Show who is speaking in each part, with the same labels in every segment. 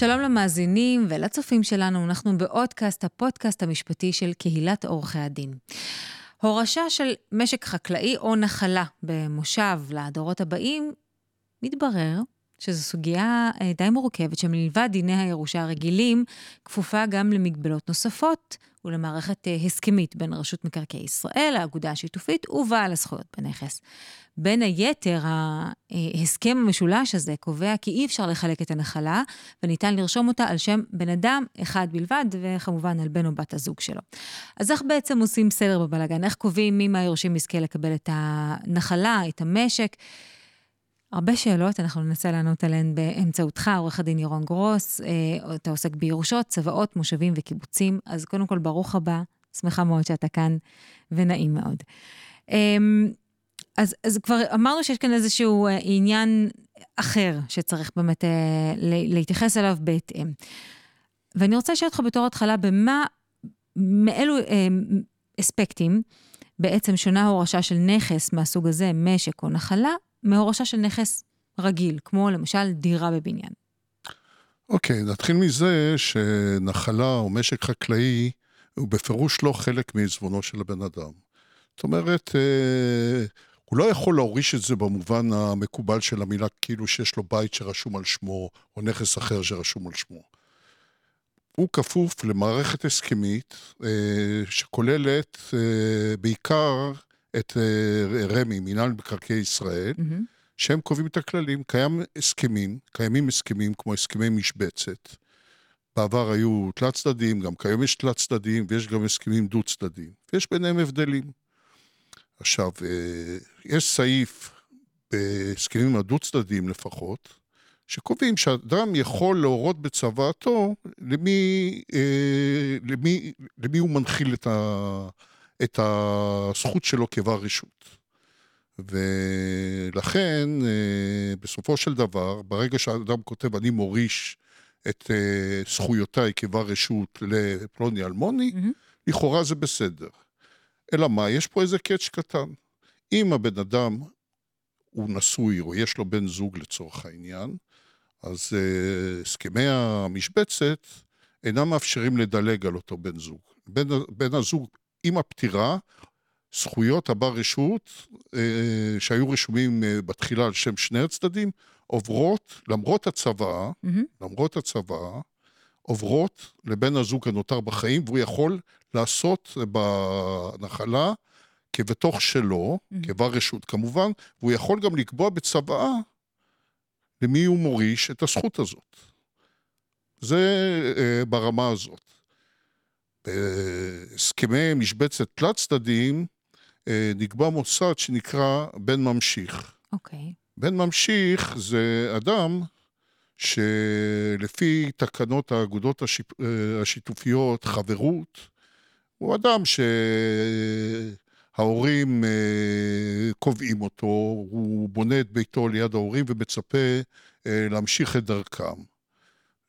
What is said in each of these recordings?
Speaker 1: שלום למאזינים ולצופים שלנו, אנחנו באודקאסט, הפודקאסט המשפטי של קהילת עורכי הדין. הורשה של משק חקלאי או נחלה במושב לדורות הבאים, מתברר שזו סוגיה אה, די מורכבת, שמלבד דיני הירושה הרגילים, כפופה גם למגבלות נוספות ולמערכת אה, הסכמית בין רשות מקרקעי ישראל, האגודה השיתופית ובעל הזכויות בנכס. בין היתר, ההסכם המשולש הזה קובע כי אי אפשר לחלק את הנחלה, וניתן לרשום אותה על שם בן אדם אחד בלבד, וכמובן על בן או בת הזוג שלו. אז איך בעצם עושים סדר בבלאגן? איך קובעים מי מהיורשים יזכה לקבל את הנחלה, את המשק? הרבה שאלות, אנחנו ננסה לענות עליהן באמצעותך, עורך הדין ירון גרוס, אה, אתה עוסק בירושות, צוואות, מושבים וקיבוצים, אז קודם כל, ברוך הבא, שמחה מאוד שאתה כאן, ונעים מאוד. אמ, אז, אז כבר אמרנו שיש כאן איזשהו אה, עניין אחר שצריך באמת אה, להתייחס אליו בהתאם. ואני רוצה לשאול אותך בתור התחלה, במה, מאילו אספקטים בעצם שונה הורשה של נכס מהסוג הזה, משק או נחלה, מהורשה של נכס רגיל, כמו למשל דירה בבניין.
Speaker 2: אוקיי, okay, נתחיל מזה שנחלה או משק חקלאי הוא בפירוש לא חלק מעזבונו של הבן אדם. זאת אומרת, אה, הוא לא יכול להוריש את זה במובן המקובל של המילה, כאילו שיש לו בית שרשום על שמו, או נכס אחר שרשום על שמו. הוא כפוף למערכת הסכמית אה, שכוללת אה, בעיקר את אה, רמ"י, מינהל מקרקעי ישראל, mm-hmm. שהם קובעים את הכללים. קיים הסכמים, קיימים הסכמים כמו הסכמי משבצת. בעבר היו תלת צדדים, גם כיום יש תלת צדדים, ויש גם הסכמים דו צדדים. ויש ביניהם הבדלים. עכשיו, אה, יש סעיף בהסכמים הדו צדדים לפחות, שקובעים שאדם יכול להורות בצוואתו למי, אה, למי, למי הוא מנחיל את, ה, את הזכות שלו כבר רשות. ולכן, אה, בסופו של דבר, ברגע שאדם כותב, אני מוריש את זכויותיי כבר רשות לפלוני אלמוני, mm-hmm. לכאורה זה בסדר. אלא מה, יש פה איזה קאץ' קטן. אם הבן אדם הוא נשוי או יש לו בן זוג לצורך העניין, אז uh, הסכמי המשבצת אינם מאפשרים לדלג על אותו בן זוג. בן, בן הזוג עם הפטירה, זכויות הבר רשות uh, שהיו רשומים uh, בתחילה על שם שני הצדדים, עוברות, למרות הצוואה, mm-hmm. למרות הצוואה, עוברות לבן הזוג הנותר בחיים, והוא יכול לעשות בנחלה כבתוך שלו, mm-hmm. כבר רשות כמובן, והוא יכול גם לקבוע בצוואה למי הוא מוריש את הזכות הזאת. זה uh, ברמה הזאת. בהסכמי משבצת תלת צדדיים uh, נקבע מוסד שנקרא בן ממשיך.
Speaker 1: אוקיי. Okay.
Speaker 2: בן ממשיך זה אדם שלפי תקנות האגודות השיפ... אה, השיתופיות, חברות, הוא אדם שההורים אה, קובעים אותו, הוא בונה את ביתו ליד ההורים ומצפה אה, להמשיך את דרכם.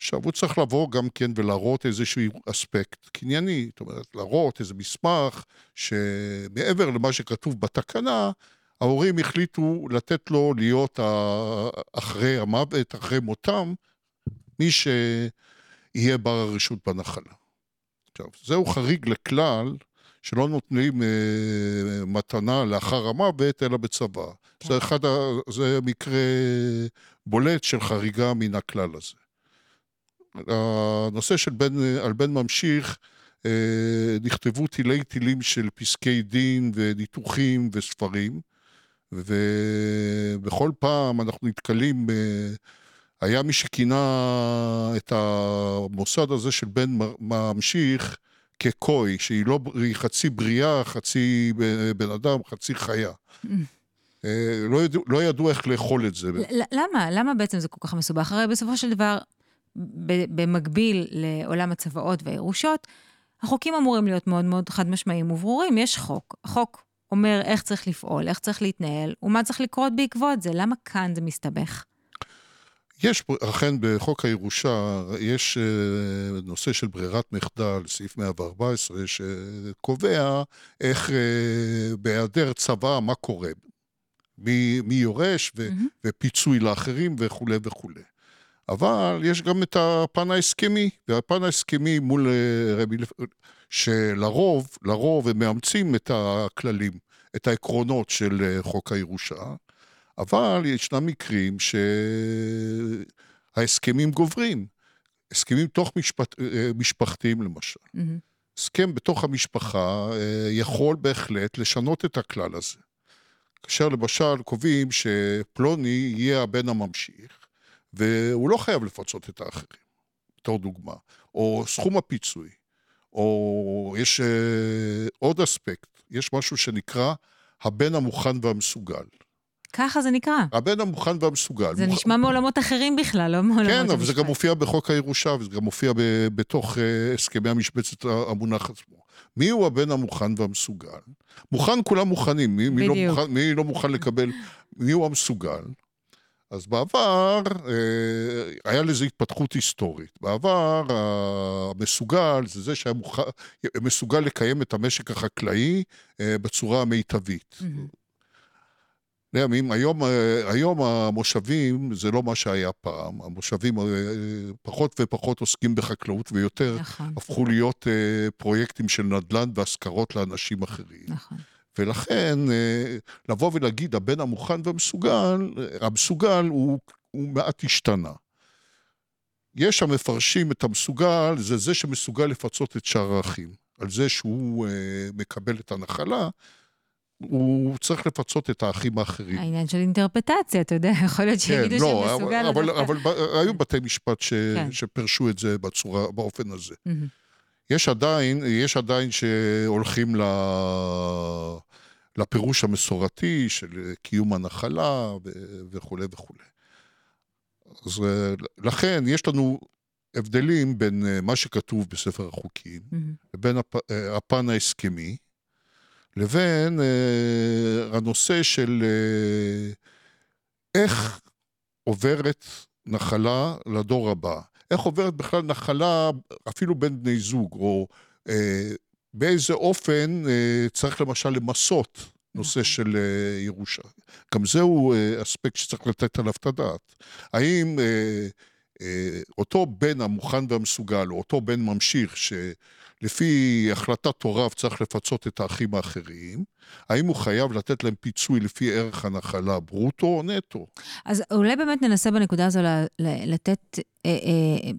Speaker 2: עכשיו, הוא צריך לבוא גם כן ולהראות איזשהו אספקט קנייני, זאת אומרת, להראות איזה מסמך שמעבר למה שכתוב בתקנה, ההורים החליטו לתת לו להיות אחרי המוות, אחרי מותם, מי שיהיה בר הרשות בנחלה. עכשיו, זהו חריג לכלל שלא נותנים אה, מתנה לאחר המוות, אלא בצבא. כן. זה אחד, זה מקרה בולט של חריגה מן הכלל הזה. הנושא של בן, על בן ממשיך, אה, נכתבו תילי תילים של פסקי דין וניתוחים וספרים, ובכל פעם אנחנו נתקלים, היה מי שכינה את המוסד הזה של בן ממשיך כקוי, שהיא לא, חצי בריאה, חצי בן אדם, חצי חיה. אה, לא ידעו, לא ידעו איך לאכול את זה.
Speaker 1: למה? למה בעצם זה כל כך מסובך? הרי בסופו של דבר, במקביל לעולם הצוואות והירושות, החוקים אמורים להיות מאוד מאוד חד משמעיים וברורים. יש חוק. החוק אומר איך צריך לפעול, איך צריך להתנהל, ומה צריך לקרות בעקבות זה. למה כאן זה מסתבך?
Speaker 2: יש, אכן בחוק הירושה, יש אה, נושא של ברירת מחדל, סעיף 114, שקובע איך אה, בהיעדר צבא, מה קורה. מי, מי יורש ו, mm-hmm. ופיצוי לאחרים וכולי וכולי. אבל יש גם את הפן ההסכמי, והפן ההסכמי מול אה, רבי, שלרוב, לרוב הם מאמצים את הכללים, את העקרונות של אה, חוק הירושה, אבל ישנם מקרים שההסכמים גוברים. הסכמים תוך משפט, אה, משפחתיים למשל. Mm-hmm. הסכם בתוך המשפחה יכול בהחלט לשנות את הכלל הזה. כאשר למשל קובעים שפלוני יהיה הבן הממשיך, והוא לא חייב לפצות את האחרים, בתור דוגמה. או סכום הפיצוי, או יש uh, עוד אספקט, יש משהו שנקרא הבן המוכן והמסוגל.
Speaker 1: ככה זה נקרא.
Speaker 2: הבן המוכן והמסוגל.
Speaker 1: זה
Speaker 2: מוכ...
Speaker 1: נשמע מעולמות אחרים בכלל, לא מעולמות
Speaker 2: המשפט. כן, אבל זה גם מופיע בחוק הירושה, וזה גם מופיע ב, בתוך uh, הסכמי המשבצת המונח עצמו. מי הוא הבן המוכן והמסוגל? מוכן כולם מוכנים, מי, מי, לא, מוכן, מי לא מוכן לקבל, מי הוא המסוגל? אז בעבר אה, היה לזה התפתחות היסטורית. בעבר המסוגל זה זה שהיה מוכ... מסוגל לקיים את המשק החקלאי אה, בצורה המיטבית. לימים, היום, אה, היום המושבים זה לא מה שהיה פעם. המושבים פחות ופחות עוסקים בחקלאות ויותר נכון. הפכו להיות פרויקטים של נדל"ן והשכרות לאנשים אחרים. נכון. ולכן, אה, לבוא ולהגיד, הבן המוכן והמסוגל, המסוגל הוא, הוא מעט השתנה. יש המפרשים את המסוגל, זה זה שמסוגל לפצות את שאר האחים. על זה שהוא אה, מקבל את הנחלה, הוא צריך לפצות את האחים האחרים.
Speaker 1: העניין של אינטרפטציה, אתה יודע, יכול להיות שיגידו כן, לא, שמסוגל...
Speaker 2: אבל, אבל, אבל היו בתי משפט ש, כן. שפרשו את זה בצורה, באופן הזה. Mm-hmm. יש עדיין, יש עדיין שהולכים ל... לפירוש המסורתי של קיום הנחלה וכולי וכולי. אז לכן יש לנו הבדלים בין אה, מה שכתוב בספר החוקים, mm-hmm. לבין הפ... אה, הפן ההסכמי, לבין הנושא של איך עוברת נחלה לדור הבא. איך עוברת בכלל נחלה אפילו בין בני זוג, או אה, באיזה אופן אה, צריך למשל למסות נושא נכון. של אה, ירושה. גם זהו אה, אספקט שצריך לתת עליו את הדעת. האם אה, אה, אותו בן המוכן והמסוגל, או אותו בן ממשיך, ש... לפי החלטת הוריו צריך לפצות את האחים האחרים, האם הוא חייב לתת להם פיצוי לפי ערך הנחלה ברוטו או נטו?
Speaker 1: אז אולי באמת ננסה בנקודה הזו לתת אה, אה,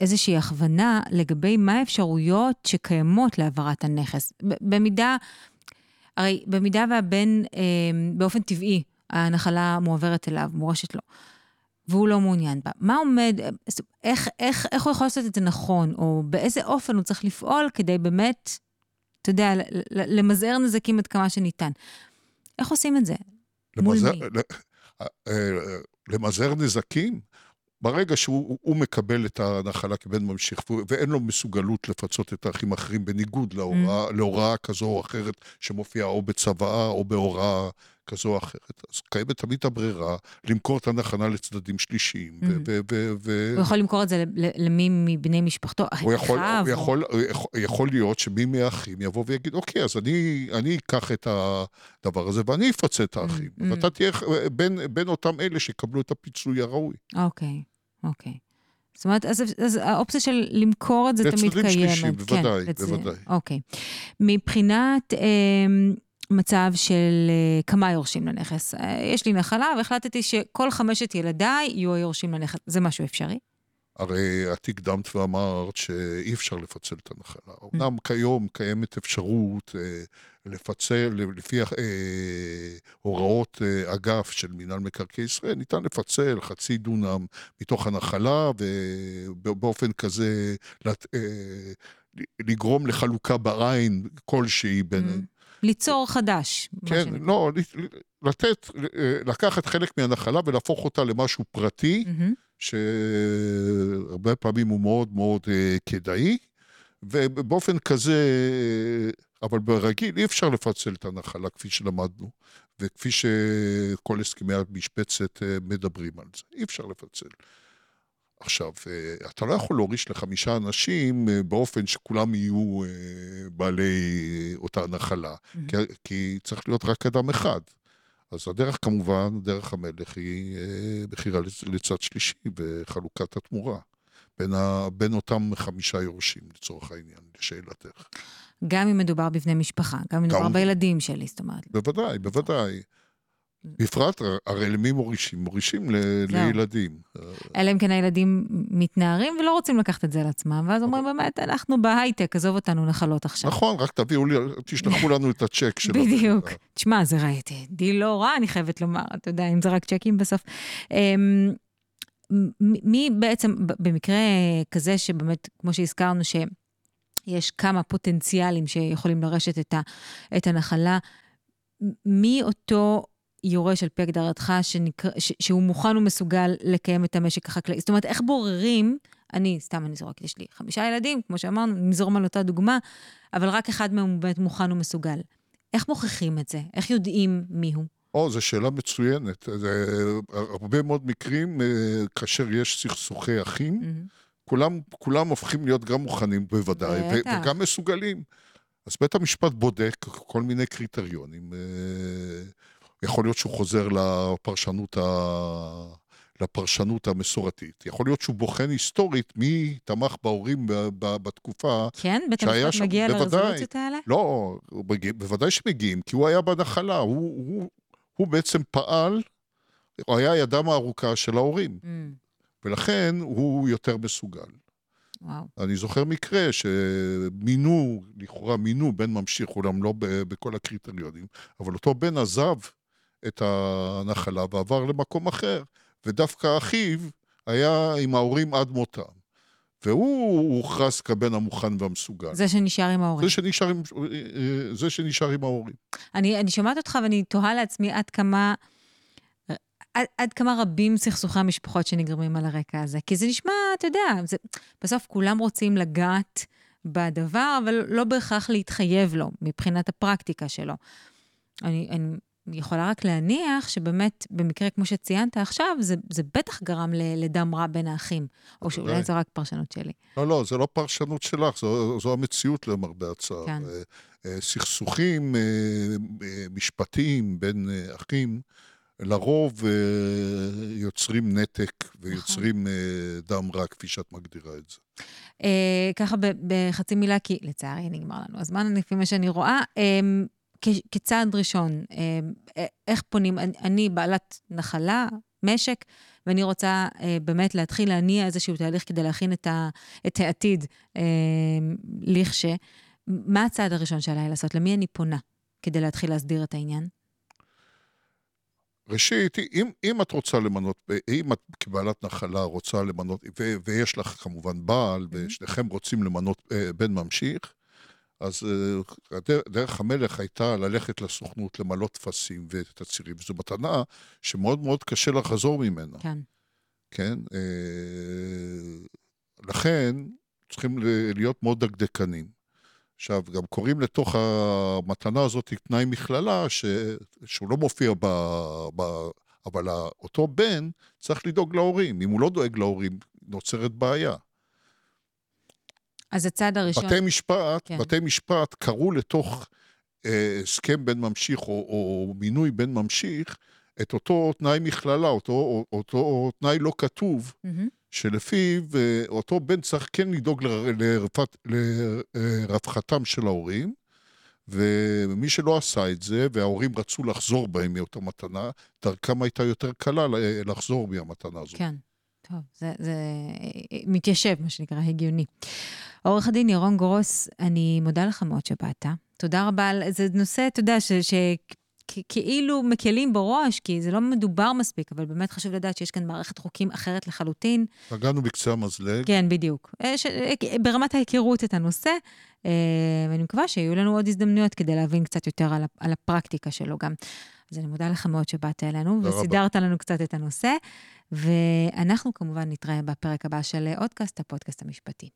Speaker 1: איזושהי הכוונה לגבי מה האפשרויות שקיימות להעברת הנכס. במידה, הרי במידה והבן אה, באופן טבעי, הנחלה מועברת אליו, מורשת לו. והוא לא מעוניין בה. מה עומד, איך, איך, איך הוא יכול לעשות את זה נכון, או באיזה אופן הוא צריך לפעול כדי באמת, אתה יודע, למזער נזקים עד כמה שניתן. איך עושים את זה? למזער, מול מי?
Speaker 2: אה, אה, למזער נזקים? ברגע שהוא מקבל את הנחלה כבן ממשיך, ואין לו מסוגלות לפצות את האחים האחרים, בניגוד להוראה, mm. להוראה כזו או אחרת שמופיעה או בצוואה או בהוראה כזו או אחרת, אז קיימת תמיד הברירה למכור את הנחלה לצדדים שלישיים.
Speaker 1: Mm. הוא יכול למכור את זה למי מבני משפחתו?
Speaker 2: הוא יכול, הוא יכול, יכול להיות שמי מהאחים יבוא ויגיד, אוקיי, אז אני, אני אקח את הדבר הזה ואני אפצה את האחים. Mm. ואתה תהיה בין, בין אותם אלה שיקבלו את הפיצוי הראוי.
Speaker 1: אוקיי. אוקיי. זאת אומרת, אז, אז האופציה של למכור את זה תמיד קיימת. לצדדים
Speaker 2: שלישים, בוודאי, כן, בוודאי.
Speaker 1: אוקיי. מבחינת אה, מצב של אה, כמה יורשים לנכס, אה, יש לי נחלה והחלטתי שכל חמשת ילדיי יהיו היורשים לנכס. זה משהו אפשרי?
Speaker 2: הרי את הקדמת ואמרת שאי אפשר לפצל את הנחלה. אמנם כיום קיימת אפשרות אה, לפצל, לפי אה, הוראות אה, אגף של מינהל מקרקעי ישראל, ניתן לפצל חצי דונם מתוך הנחלה, ובאופן כזה לת, אה, לגרום לחלוקה בעין כלשהי בין...
Speaker 1: ליצור חדש.
Speaker 2: כן, לא, לתת, אה, לקחת חלק מהנחלה ולהפוך אותה למשהו פרטי. Mm-hmm. שהרבה פעמים הוא מאוד מאוד אה, כדאי, ובאופן כזה, אבל ברגיל אי אפשר לפצל את הנחלה כפי שלמדנו, וכפי שכל הסכמי המשבצת אה, מדברים על זה, אי אפשר לפצל. עכשיו, אה, אתה לא יכול להוריש לחמישה אנשים באופן שכולם יהיו בעלי אותה נחלה, mm-hmm. כי, כי צריך להיות רק אדם אחד. אז הדרך כמובן, דרך המלך היא אה, בחירה לצד שלישי בחלוקת התמורה. בין, ה, בין אותם חמישה יורשים, לצורך העניין, לשאלתך.
Speaker 1: גם אם מדובר בבני משפחה, גם אם מדובר בילדים שלי, זאת אומרת.
Speaker 2: בוודאי, בוודאי. בפרט, הרי למי מורישים? מורישים ל- לילדים.
Speaker 1: אלא אם כן הילדים מתנערים ולא רוצים לקחת את זה על עצמם, ואז אומרים, באמת, אנחנו בהייטק, עזוב אותנו נחלות עכשיו.
Speaker 2: נכון, רק תביאו לי, תשלחו לנו את הצ'ק שלכם.
Speaker 1: בדיוק. תשמע, זה ראיתי, די לא רע, אני חייבת לומר, אתה יודע, אם זה רק צ'קים בסוף. אמ, מי בעצם, במקרה כזה שבאמת, כמו שהזכרנו, שיש כמה פוטנציאלים שיכולים לרשת את, ה, את הנחלה, מי אותו יורש על פי הגדרתך שנקרא, ש, שהוא מוכן ומסוגל לקיים את המשק החקלאי? זאת אומרת, איך בוררים, אני, סתם אני זורקת, יש לי חמישה ילדים, כמו שאמרנו, נזרום על אותה דוגמה, אבל רק אחד מהם הוא באמת מוכן ומסוגל. איך מוכיחים את זה? איך יודעים מי הוא?
Speaker 2: או, זו שאלה מצוינת. זה, הרבה מאוד מקרים, אה, כאשר יש סכסוכי אחים, mm-hmm. כולם, כולם הופכים להיות גם מוכנים בוודאי, ו- וגם מסוגלים. אז בית המשפט בודק כל מיני קריטריונים. אה, יכול להיות שהוא חוזר לפרשנות, ה... לפרשנות המסורתית. יכול להיות שהוא בוחן היסטורית מי תמך בהורים ב... ב... בתקופה
Speaker 1: כן? בית המשפט מגיע לרזולוציות האלה?
Speaker 2: לא, בוודאי שמגיעים, כי הוא היה בנחלה. הוא, הוא, הוא בעצם פעל, הוא היה ידם הארוכה של ההורים. Mm. ולכן הוא יותר מסוגל.
Speaker 1: וואו.
Speaker 2: אני זוכר מקרה שמינו, לכאורה מינו בן ממשיך, אולם לא בכל הקריטריונים, אבל אותו בן עזב את הנחלה ועבר למקום אחר, ודווקא אחיו היה עם ההורים עד מותם. והוא הוכרז כבן המוכן והמסוגל.
Speaker 1: זה שנשאר עם ההורים.
Speaker 2: זה שנשאר עם, זה שנשאר עם ההורים.
Speaker 1: אני, אני שומעת אותך ואני תוהה לעצמי עד כמה, עד, עד כמה רבים סכסוכי המשפחות שנגרמים על הרקע הזה. כי זה נשמע, אתה יודע, זה, בסוף כולם רוצים לגעת בדבר, אבל לא בהכרח להתחייב לו, מבחינת הפרקטיקה שלו. אני, אני יכולה רק להניח שבאמת, במקרה כמו שציינת עכשיו, זה, זה בטח גרם לדם רע בין האחים, או שאולי זו רק פרשנות שלי.
Speaker 2: לא, לא, זה לא פרשנות שלך, זו, זו המציאות למרבה הצער. כן. אה, אה, סכסוכים אה, משפטיים בין אחים, לרוב יוצרים נתק ויוצרים נכון. דם רע, כפי שאת מגדירה את זה.
Speaker 1: ככה בחצי מילה, כי לצערי נגמר לנו הזמן, לפי מה שאני רואה. כצעד ראשון, אה, אה, איך פונים, אני בעלת נחלה, משק, ואני רוצה אה, באמת להתחיל להניע איזשהו תהליך כדי להכין את, ה, את העתיד לכש. מה הצעד הראשון שעליי לעשות? למי אני פונה כדי להתחיל להסדיר את העניין?
Speaker 2: ראשית, אם, אם את רוצה למנות, אם את כבעלת נחלה רוצה למנות, ו, ויש לך כמובן בעל, mm-hmm. ושניכם רוצים למנות בן ממשיך, אז אה, דרך המלך הייתה ללכת לסוכנות, למלא טפסים ותצהירים, וזו מתנה שמאוד מאוד קשה לחזור ממנה.
Speaker 1: כן.
Speaker 2: כן? אה, לכן צריכים להיות מאוד דקדקנים. עכשיו, גם קוראים לתוך המתנה הזאת תנאי מכללה, ש... שהוא לא מופיע ב... ב... אבל אותו בן צריך לדאוג להורים. אם הוא לא דואג להורים, נוצרת בעיה.
Speaker 1: אז הצעד הראשון...
Speaker 2: בתי משפט, כן. בתי משפט קראו לתוך אה, הסכם בן ממשיך או, או מינוי בן ממשיך את אותו תנאי מכללה, אותו, אותו תנאי לא כתוב, mm-hmm. שלפיו אה, אותו בן צריך כן לדאוג לרווחת, לרווחתם של ההורים, ומי שלא עשה את זה, וההורים רצו לחזור בהם מאותה מתנה, דרכם הייתה יותר קלה לחזור מהמתנה הזאת.
Speaker 1: כן. טוב, זה, זה אה, מתיישב, מה שנקרא, הגיוני. עורך הדין ירון גרוס, אני מודה לך מאוד שבאת. תודה רבה על... זה נושא, אתה יודע, ש... ש... כאילו מקלים בראש, כי זה לא מדובר מספיק, אבל באמת חשוב לדעת שיש כאן מערכת חוקים אחרת לחלוטין.
Speaker 2: פגענו בקצה המזלג.
Speaker 1: כן, בדיוק. אה, ש... אה, ברמת ההיכרות את הנושא, ואני מקווה שיהיו לנו עוד הזדמנויות כדי להבין קצת יותר על הפרקטיקה שלו גם. אז אני מודה לך מאוד שבאת אלינו, וסידרת לנו קצת את הנושא. ואנחנו כמובן נתראה בפרק הבא של אודקאסט, הפודקאסט המשפטי.